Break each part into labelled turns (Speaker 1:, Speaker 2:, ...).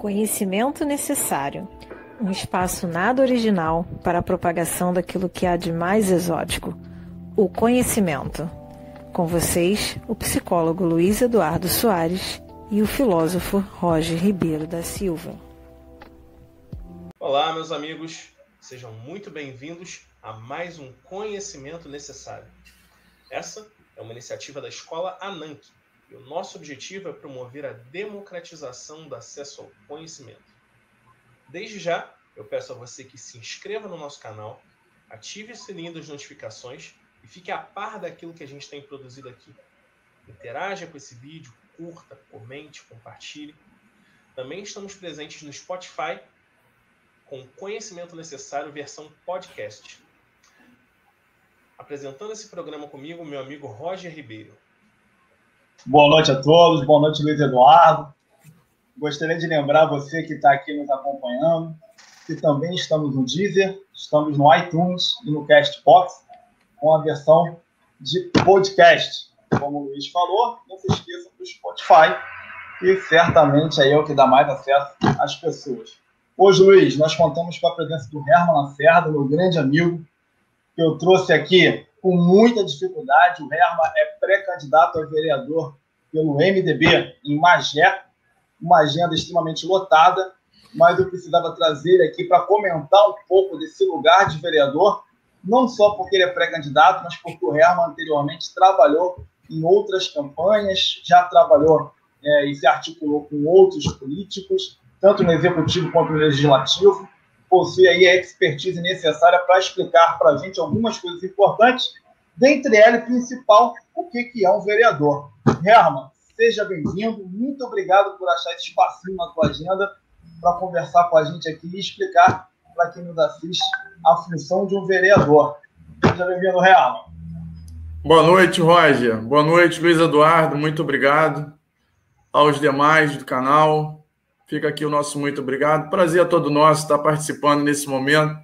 Speaker 1: Conhecimento necessário. Um espaço nada original para a propagação daquilo que há de mais exótico: o conhecimento. Com vocês, o psicólogo Luiz Eduardo Soares e o filósofo Roger Ribeiro da Silva.
Speaker 2: Olá, meus amigos, sejam muito bem-vindos a mais um Conhecimento Necessário. Essa é uma iniciativa da Escola Ananke e o nosso objetivo é promover a democratização do acesso ao conhecimento. Desde já, eu peço a você que se inscreva no nosso canal, ative o sininho das notificações e fique a par daquilo que a gente tem produzido aqui. Interaja com esse vídeo, curta, comente, compartilhe. Também estamos presentes no Spotify com conhecimento necessário versão podcast. Apresentando esse programa comigo, meu amigo Roger Ribeiro.
Speaker 3: Boa noite a todos, boa noite, Luiz Eduardo. Gostaria de lembrar você que está aqui nos acompanhando que também estamos no Deezer, estamos no iTunes e no Castbox com a versão de podcast. Como o Luiz falou, não se esqueça do Spotify, que certamente é o que dá mais acesso às pessoas. Hoje, Luiz, nós contamos com a presença do Herman Lacerda, meu grande amigo, que eu trouxe aqui com muita dificuldade. O Herman é pré-candidato a vereador pelo MDB em Magé, uma agenda extremamente lotada, mas eu precisava trazer ele aqui para comentar um pouco desse lugar de vereador, não só porque ele é pré-candidato, mas porque o Herman anteriormente trabalhou em outras campanhas, já trabalhou é, e se articulou com outros políticos, tanto no executivo quanto no legislativo possui aí a expertise necessária para explicar para a gente algumas coisas importantes, dentre elas, principal, o que, que é um vereador. Herman, seja bem-vindo, muito obrigado por achar esse espacinho na tua agenda para conversar com a gente aqui e explicar para quem nos assiste a função de um vereador. Seja bem-vindo, Herman.
Speaker 4: Boa noite, Roger. Boa noite, Luiz Eduardo. Muito obrigado aos demais do canal. Fica aqui o nosso muito obrigado. Prazer a todo nosso estar participando nesse momento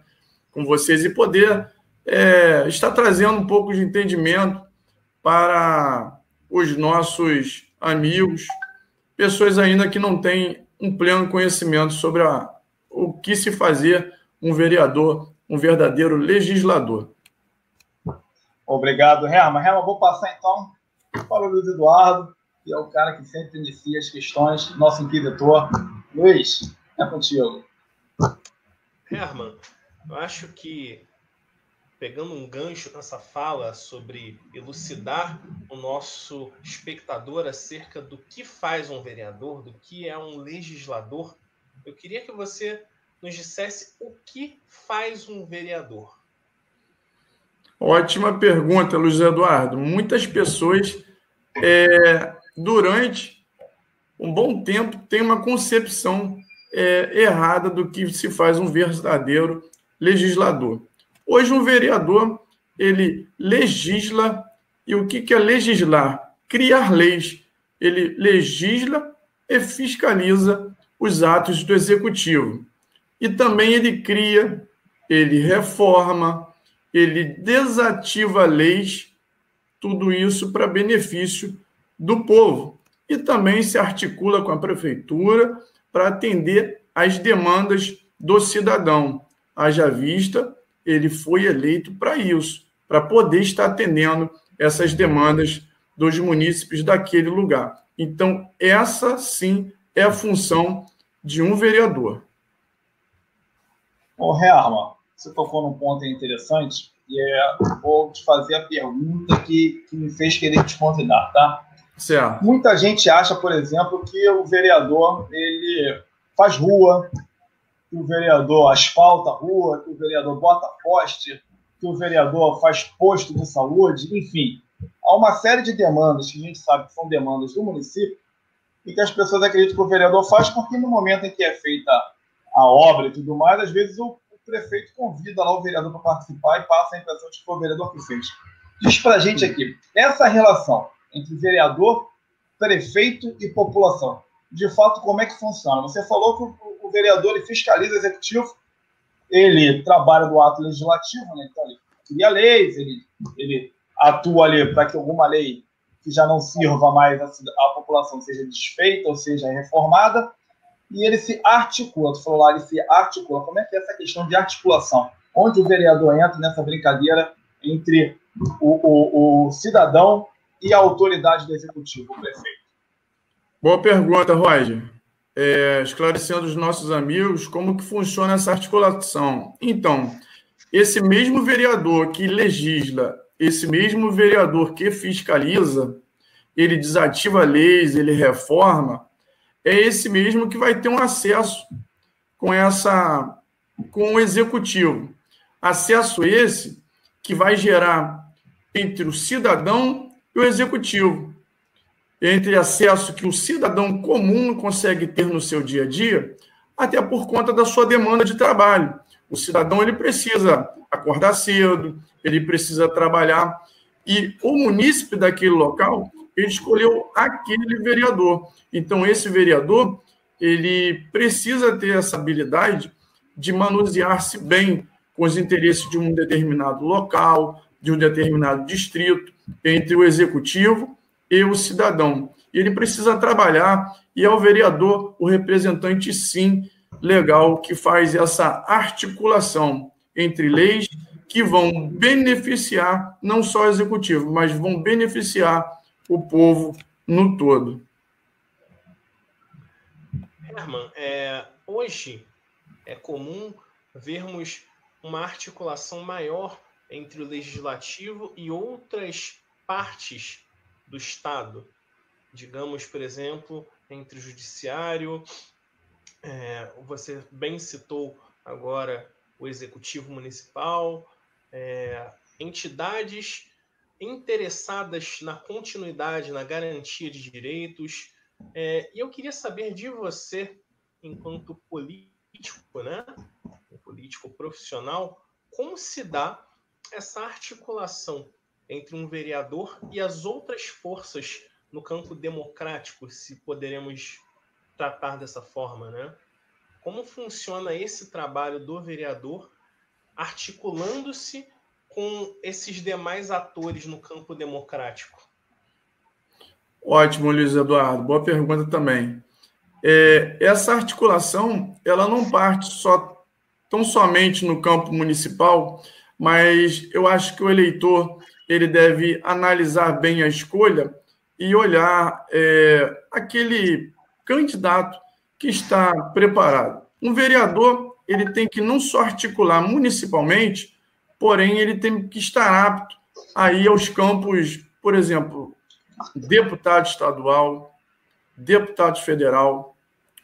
Speaker 4: com vocês e poder é, estar trazendo um pouco de entendimento para os nossos amigos, pessoas ainda que não têm um pleno conhecimento sobre a, o que se fazer um vereador, um verdadeiro legislador.
Speaker 3: Obrigado, Herma. Herma, vou passar então para o Luiz Eduardo, que é o cara que sempre inicia as questões, nosso inquisitor. Luiz, é contigo.
Speaker 2: Herman, eu acho que pegando um gancho nessa fala sobre elucidar o nosso espectador acerca do que faz um vereador, do que é um legislador, eu queria que você nos dissesse o que faz um vereador.
Speaker 4: Ótima pergunta, Luiz Eduardo. Muitas pessoas, é, durante um bom tempo tem uma concepção é, errada do que se faz um verdadeiro legislador. Hoje, um vereador ele legisla e o que, que é legislar? Criar leis. Ele legisla e fiscaliza os atos do executivo. E também ele cria, ele reforma, ele desativa leis, tudo isso para benefício do povo e também se articula com a prefeitura para atender às demandas do cidadão. Haja vista, ele foi eleito para isso, para poder estar atendendo essas demandas dos munícipes daquele lugar. Então, essa sim é a função de um vereador.
Speaker 3: Ô, Realma, você tocou num ponto interessante e é, vou te fazer a pergunta que, que me fez querer te convidar, tá? Certo. Muita gente acha, por exemplo, que o vereador ele faz rua, que o vereador asfalta a rua, que o vereador bota poste, que o vereador faz posto de saúde, enfim. Há uma série de demandas que a gente sabe que são demandas do município e que as pessoas acreditam que o vereador faz porque no momento em que é feita a obra e tudo mais, às vezes o, o prefeito convida lá o vereador para participar e passa a impressão de que foi o vereador que fez. Diz para a gente aqui, essa relação entre vereador, prefeito e população. De fato, como é que funciona? Você falou que o, vereador ele fiscaliza o executivo, ele trabalha do ato legislativo, né? então ele cria leis, ele, ele atua ali para que alguma lei que já não sirva mais a, a população seja desfeita ou seja reformada. e ele se articula. Tu falou lá, ele se articula. Como é que é essa questão de articulação? Onde o vereador entra nessa brincadeira entre o, o, o cidadão e a autoridade do executivo, prefeito?
Speaker 4: Boa pergunta, Roger. É, esclarecendo os nossos amigos como que funciona essa articulação. Então, esse mesmo vereador que legisla, esse mesmo vereador que fiscaliza, ele desativa leis, ele reforma, é esse mesmo que vai ter um acesso com essa com o executivo. Acesso esse que vai gerar entre o cidadão e o executivo. Entre acesso que o cidadão comum consegue ter no seu dia a dia, até por conta da sua demanda de trabalho. O cidadão ele precisa acordar cedo, ele precisa trabalhar e o munícipe daquele local ele escolheu aquele vereador. Então, esse vereador, ele precisa ter essa habilidade de manusear-se bem com os interesses de um determinado local, de um determinado distrito, entre o executivo e o cidadão. E ele precisa trabalhar, e é o vereador, o representante, sim, legal, que faz essa articulação entre leis que vão beneficiar não só o executivo, mas vão beneficiar o povo no todo.
Speaker 2: Herman, é, hoje é comum vermos uma articulação maior entre o legislativo e outras partes do Estado. Digamos, por exemplo, entre o judiciário, é, você bem citou agora o executivo municipal, é, entidades interessadas na continuidade, na garantia de direitos. É, e eu queria saber de você, enquanto político, né? Político profissional, como se dá essa articulação entre um vereador e as outras forças no campo democrático, se poderemos tratar dessa forma, né? Como funciona esse trabalho do vereador articulando-se com esses demais atores no campo democrático?
Speaker 4: Ótimo, Luiz Eduardo. Boa pergunta também. É, essa articulação, ela não parte só tão somente no campo municipal, mas eu acho que o eleitor ele deve analisar bem a escolha e olhar é, aquele candidato que está preparado. Um vereador ele tem que não só articular municipalmente, porém ele tem que estar apto a ir aos campos, por exemplo, deputado estadual, deputado federal.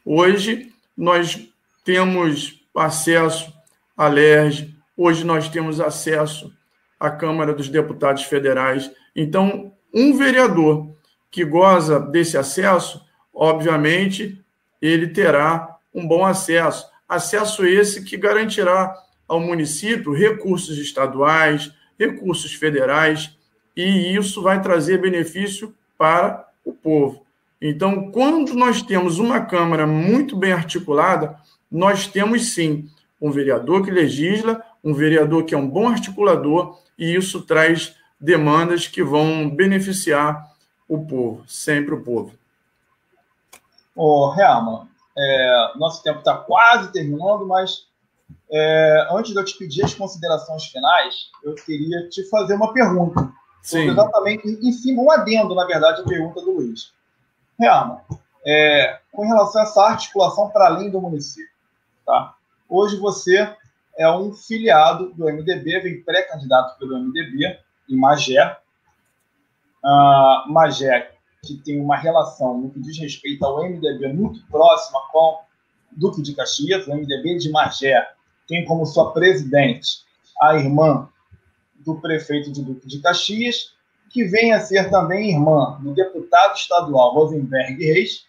Speaker 4: Hoje nós temos acesso à LERJ, hoje nós temos acesso à Câmara dos Deputados Federais. Então, um vereador que goza desse acesso, obviamente, ele terá um bom acesso. Acesso esse que garantirá ao município recursos estaduais, recursos federais, e isso vai trazer benefício para o povo. Então, quando nós temos uma Câmara muito bem articulada, nós temos sim um vereador que legisla, um vereador que é um bom articulador, e isso traz demandas que vão beneficiar o povo, sempre o povo.
Speaker 3: Ô, Realma, é, nosso tempo está quase terminando, mas é, antes de eu te pedir as considerações finais, eu queria te fazer uma pergunta. Sim. Exatamente em cima, um adendo, na verdade, a pergunta do Luiz. Reama, é, com relação a essa articulação para além do município, tá? Hoje você é um filiado do MDB, vem pré-candidato pelo MDB em Magé. Uh, Magé, que tem uma relação no que diz respeito ao MDB muito próxima com Duque de Caxias, o MDB de Magé tem como sua presidente a irmã do prefeito de Duque de Caxias, que vem a ser também irmã do deputado estadual Rosenberg Reis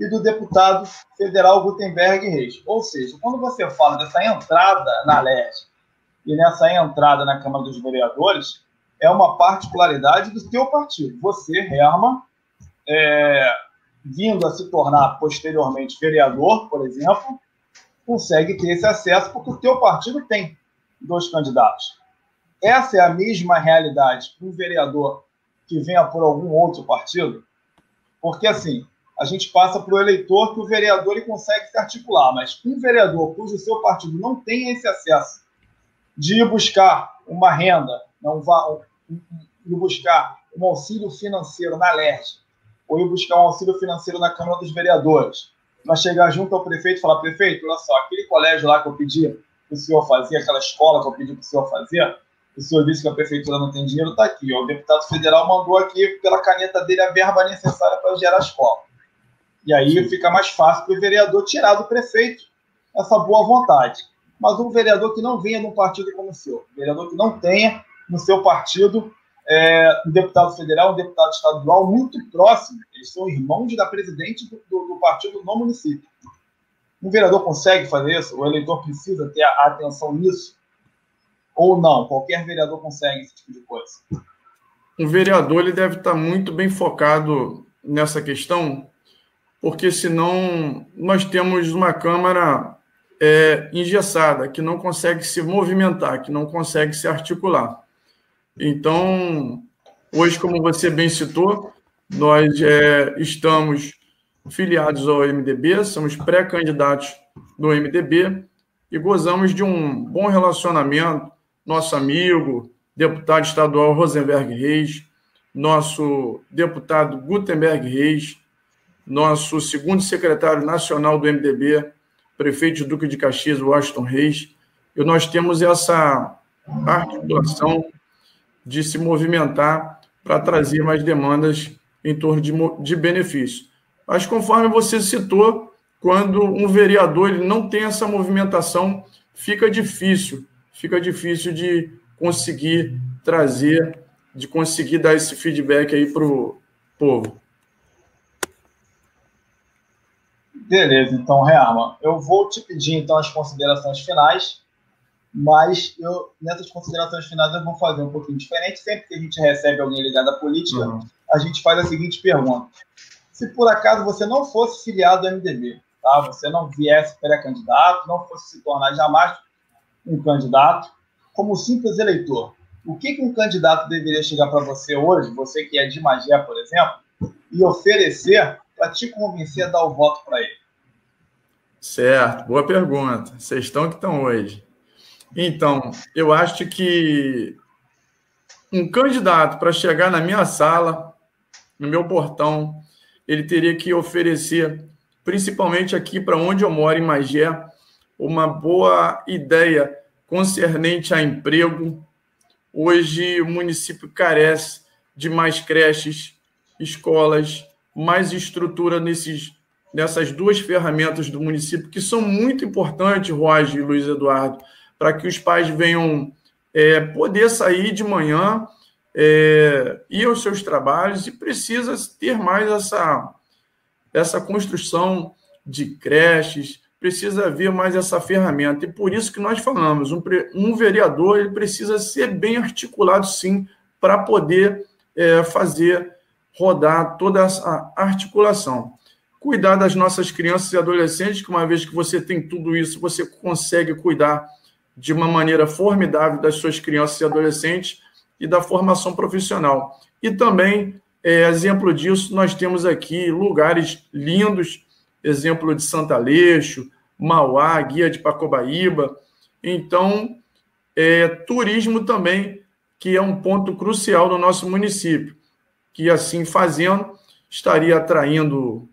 Speaker 3: e do deputado federal Gutenberg Reis. Ou seja, quando você fala dessa entrada na LED e nessa entrada na Câmara dos Vereadores, é uma particularidade do seu partido. Você, Herman, é, vindo a se tornar posteriormente vereador, por exemplo, consegue ter esse acesso porque o teu partido tem dois candidatos. Essa é a mesma realidade para um vereador que venha por algum outro partido? Porque, assim, a gente passa para o eleitor que o vereador ele consegue se articular, mas um vereador cujo seu partido não tem esse acesso de ir buscar uma renda, não vá, ir buscar um auxílio financeiro na LERJ, ou ir buscar um auxílio financeiro na Câmara dos Vereadores, para chegar junto ao prefeito e falar: prefeito, olha só, aquele colégio lá que eu pedi para o senhor fazer, aquela escola que eu pedi para o senhor fazer, o senhor disse que a prefeitura não tem dinheiro, está aqui. Ó, o deputado federal mandou aqui, pela caneta dele, a verba necessária para gerar a escola. E aí fica mais fácil para o vereador tirar do prefeito essa boa vontade. Mas um vereador que não venha de um partido como o seu, um vereador que não tenha no seu partido é, um deputado federal, um deputado estadual muito próximo, eles são irmãos da presidente do, do, do partido no município. Um vereador consegue fazer isso? O eleitor precisa ter a atenção nisso? Ou não? Qualquer vereador consegue esse tipo de coisa?
Speaker 4: Um vereador ele deve estar muito bem focado nessa questão, porque senão nós temos uma Câmara é, engessada, que não consegue se movimentar, que não consegue se articular. Então, hoje, como você bem citou, nós é, estamos filiados ao MDB, somos pré-candidatos do MDB e gozamos de um bom relacionamento. Nosso amigo, deputado estadual Rosenberg Reis, nosso deputado Gutenberg Reis, nosso segundo secretário nacional do MDB, prefeito Duque de Caxias, Washington Reis, e nós temos essa articulação de se movimentar para trazer mais demandas em torno de, de benefícios. Mas conforme você citou, quando um vereador ele não tem essa movimentação, fica difícil, fica difícil de conseguir trazer, de conseguir dar esse feedback aí para o povo.
Speaker 3: Beleza, então, Reama, eu vou te pedir então as considerações finais mas eu, nessas considerações finais eu vou fazer um pouquinho diferente. Sempre que a gente recebe alguém ligado à política, uhum. a gente faz a seguinte pergunta: se por acaso você não fosse filiado ao MDB, tá? você não viesse pré-candidato, não fosse se tornar jamais um candidato, como simples eleitor, o que, que um candidato deveria chegar para você hoje, você que é de Magé, por exemplo, e oferecer para te convencer a dar o voto para ele?
Speaker 4: Certo, boa pergunta. Vocês estão que estão hoje. Então, eu acho que um candidato para chegar na minha sala, no meu portão, ele teria que oferecer, principalmente aqui para onde eu moro, em Magé, uma boa ideia concernente a emprego. Hoje o município carece de mais creches, escolas, mais estrutura nesses, nessas duas ferramentas do município, que são muito importantes, Roger e Luiz Eduardo para que os pais venham é, poder sair de manhã, é, ir aos seus trabalhos e precisa ter mais essa, essa construção de creches, precisa haver mais essa ferramenta. E por isso que nós falamos, um, um vereador ele precisa ser bem articulado, sim, para poder é, fazer rodar toda essa articulação. Cuidar das nossas crianças e adolescentes, que uma vez que você tem tudo isso, você consegue cuidar de uma maneira formidável das suas crianças e adolescentes e da formação profissional. E também, é, exemplo disso, nós temos aqui lugares lindos, exemplo de Santa Aleixo, Mauá, Guia de Pacobaíba. Então, é, turismo também, que é um ponto crucial no nosso município, que assim fazendo, estaria atraindo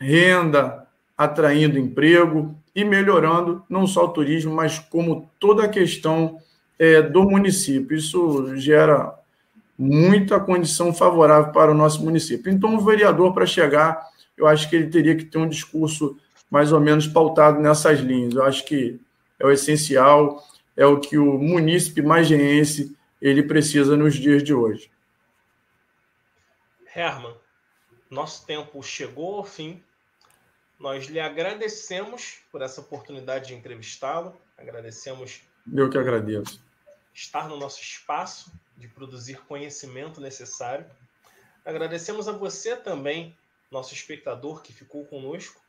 Speaker 4: renda, atraindo emprego, e melhorando não só o turismo, mas como toda a questão é, do município. Isso gera muita condição favorável para o nosso município. Então, o vereador, para chegar, eu acho que ele teria que ter um discurso mais ou menos pautado nessas linhas. Eu acho que é o essencial, é o que o munícipe mageense ele precisa nos dias de hoje.
Speaker 2: Herman, nosso tempo chegou ao fim. Nós lhe agradecemos por essa oportunidade de entrevistá-lo. Agradecemos.
Speaker 4: Eu que agradeço.
Speaker 2: Estar no nosso espaço de produzir conhecimento necessário. Agradecemos a você também, nosso espectador que ficou conosco.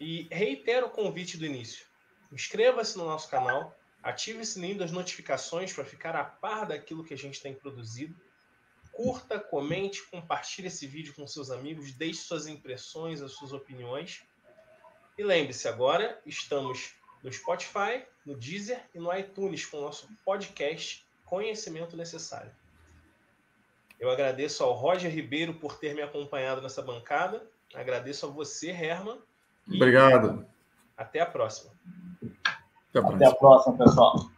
Speaker 2: E reitero o convite do início. Inscreva-se no nosso canal, ative o sininho das notificações para ficar a par daquilo que a gente tem produzido. Curta, comente, compartilhe esse vídeo com seus amigos, deixe suas impressões, as suas opiniões. E lembre-se, agora estamos no Spotify, no Deezer e no iTunes com o nosso podcast Conhecimento Necessário. Eu agradeço ao Roger Ribeiro por ter me acompanhado nessa bancada. Agradeço a você, Herman.
Speaker 4: Obrigado.
Speaker 2: Até a próxima.
Speaker 3: Até a próxima, Até a próxima pessoal.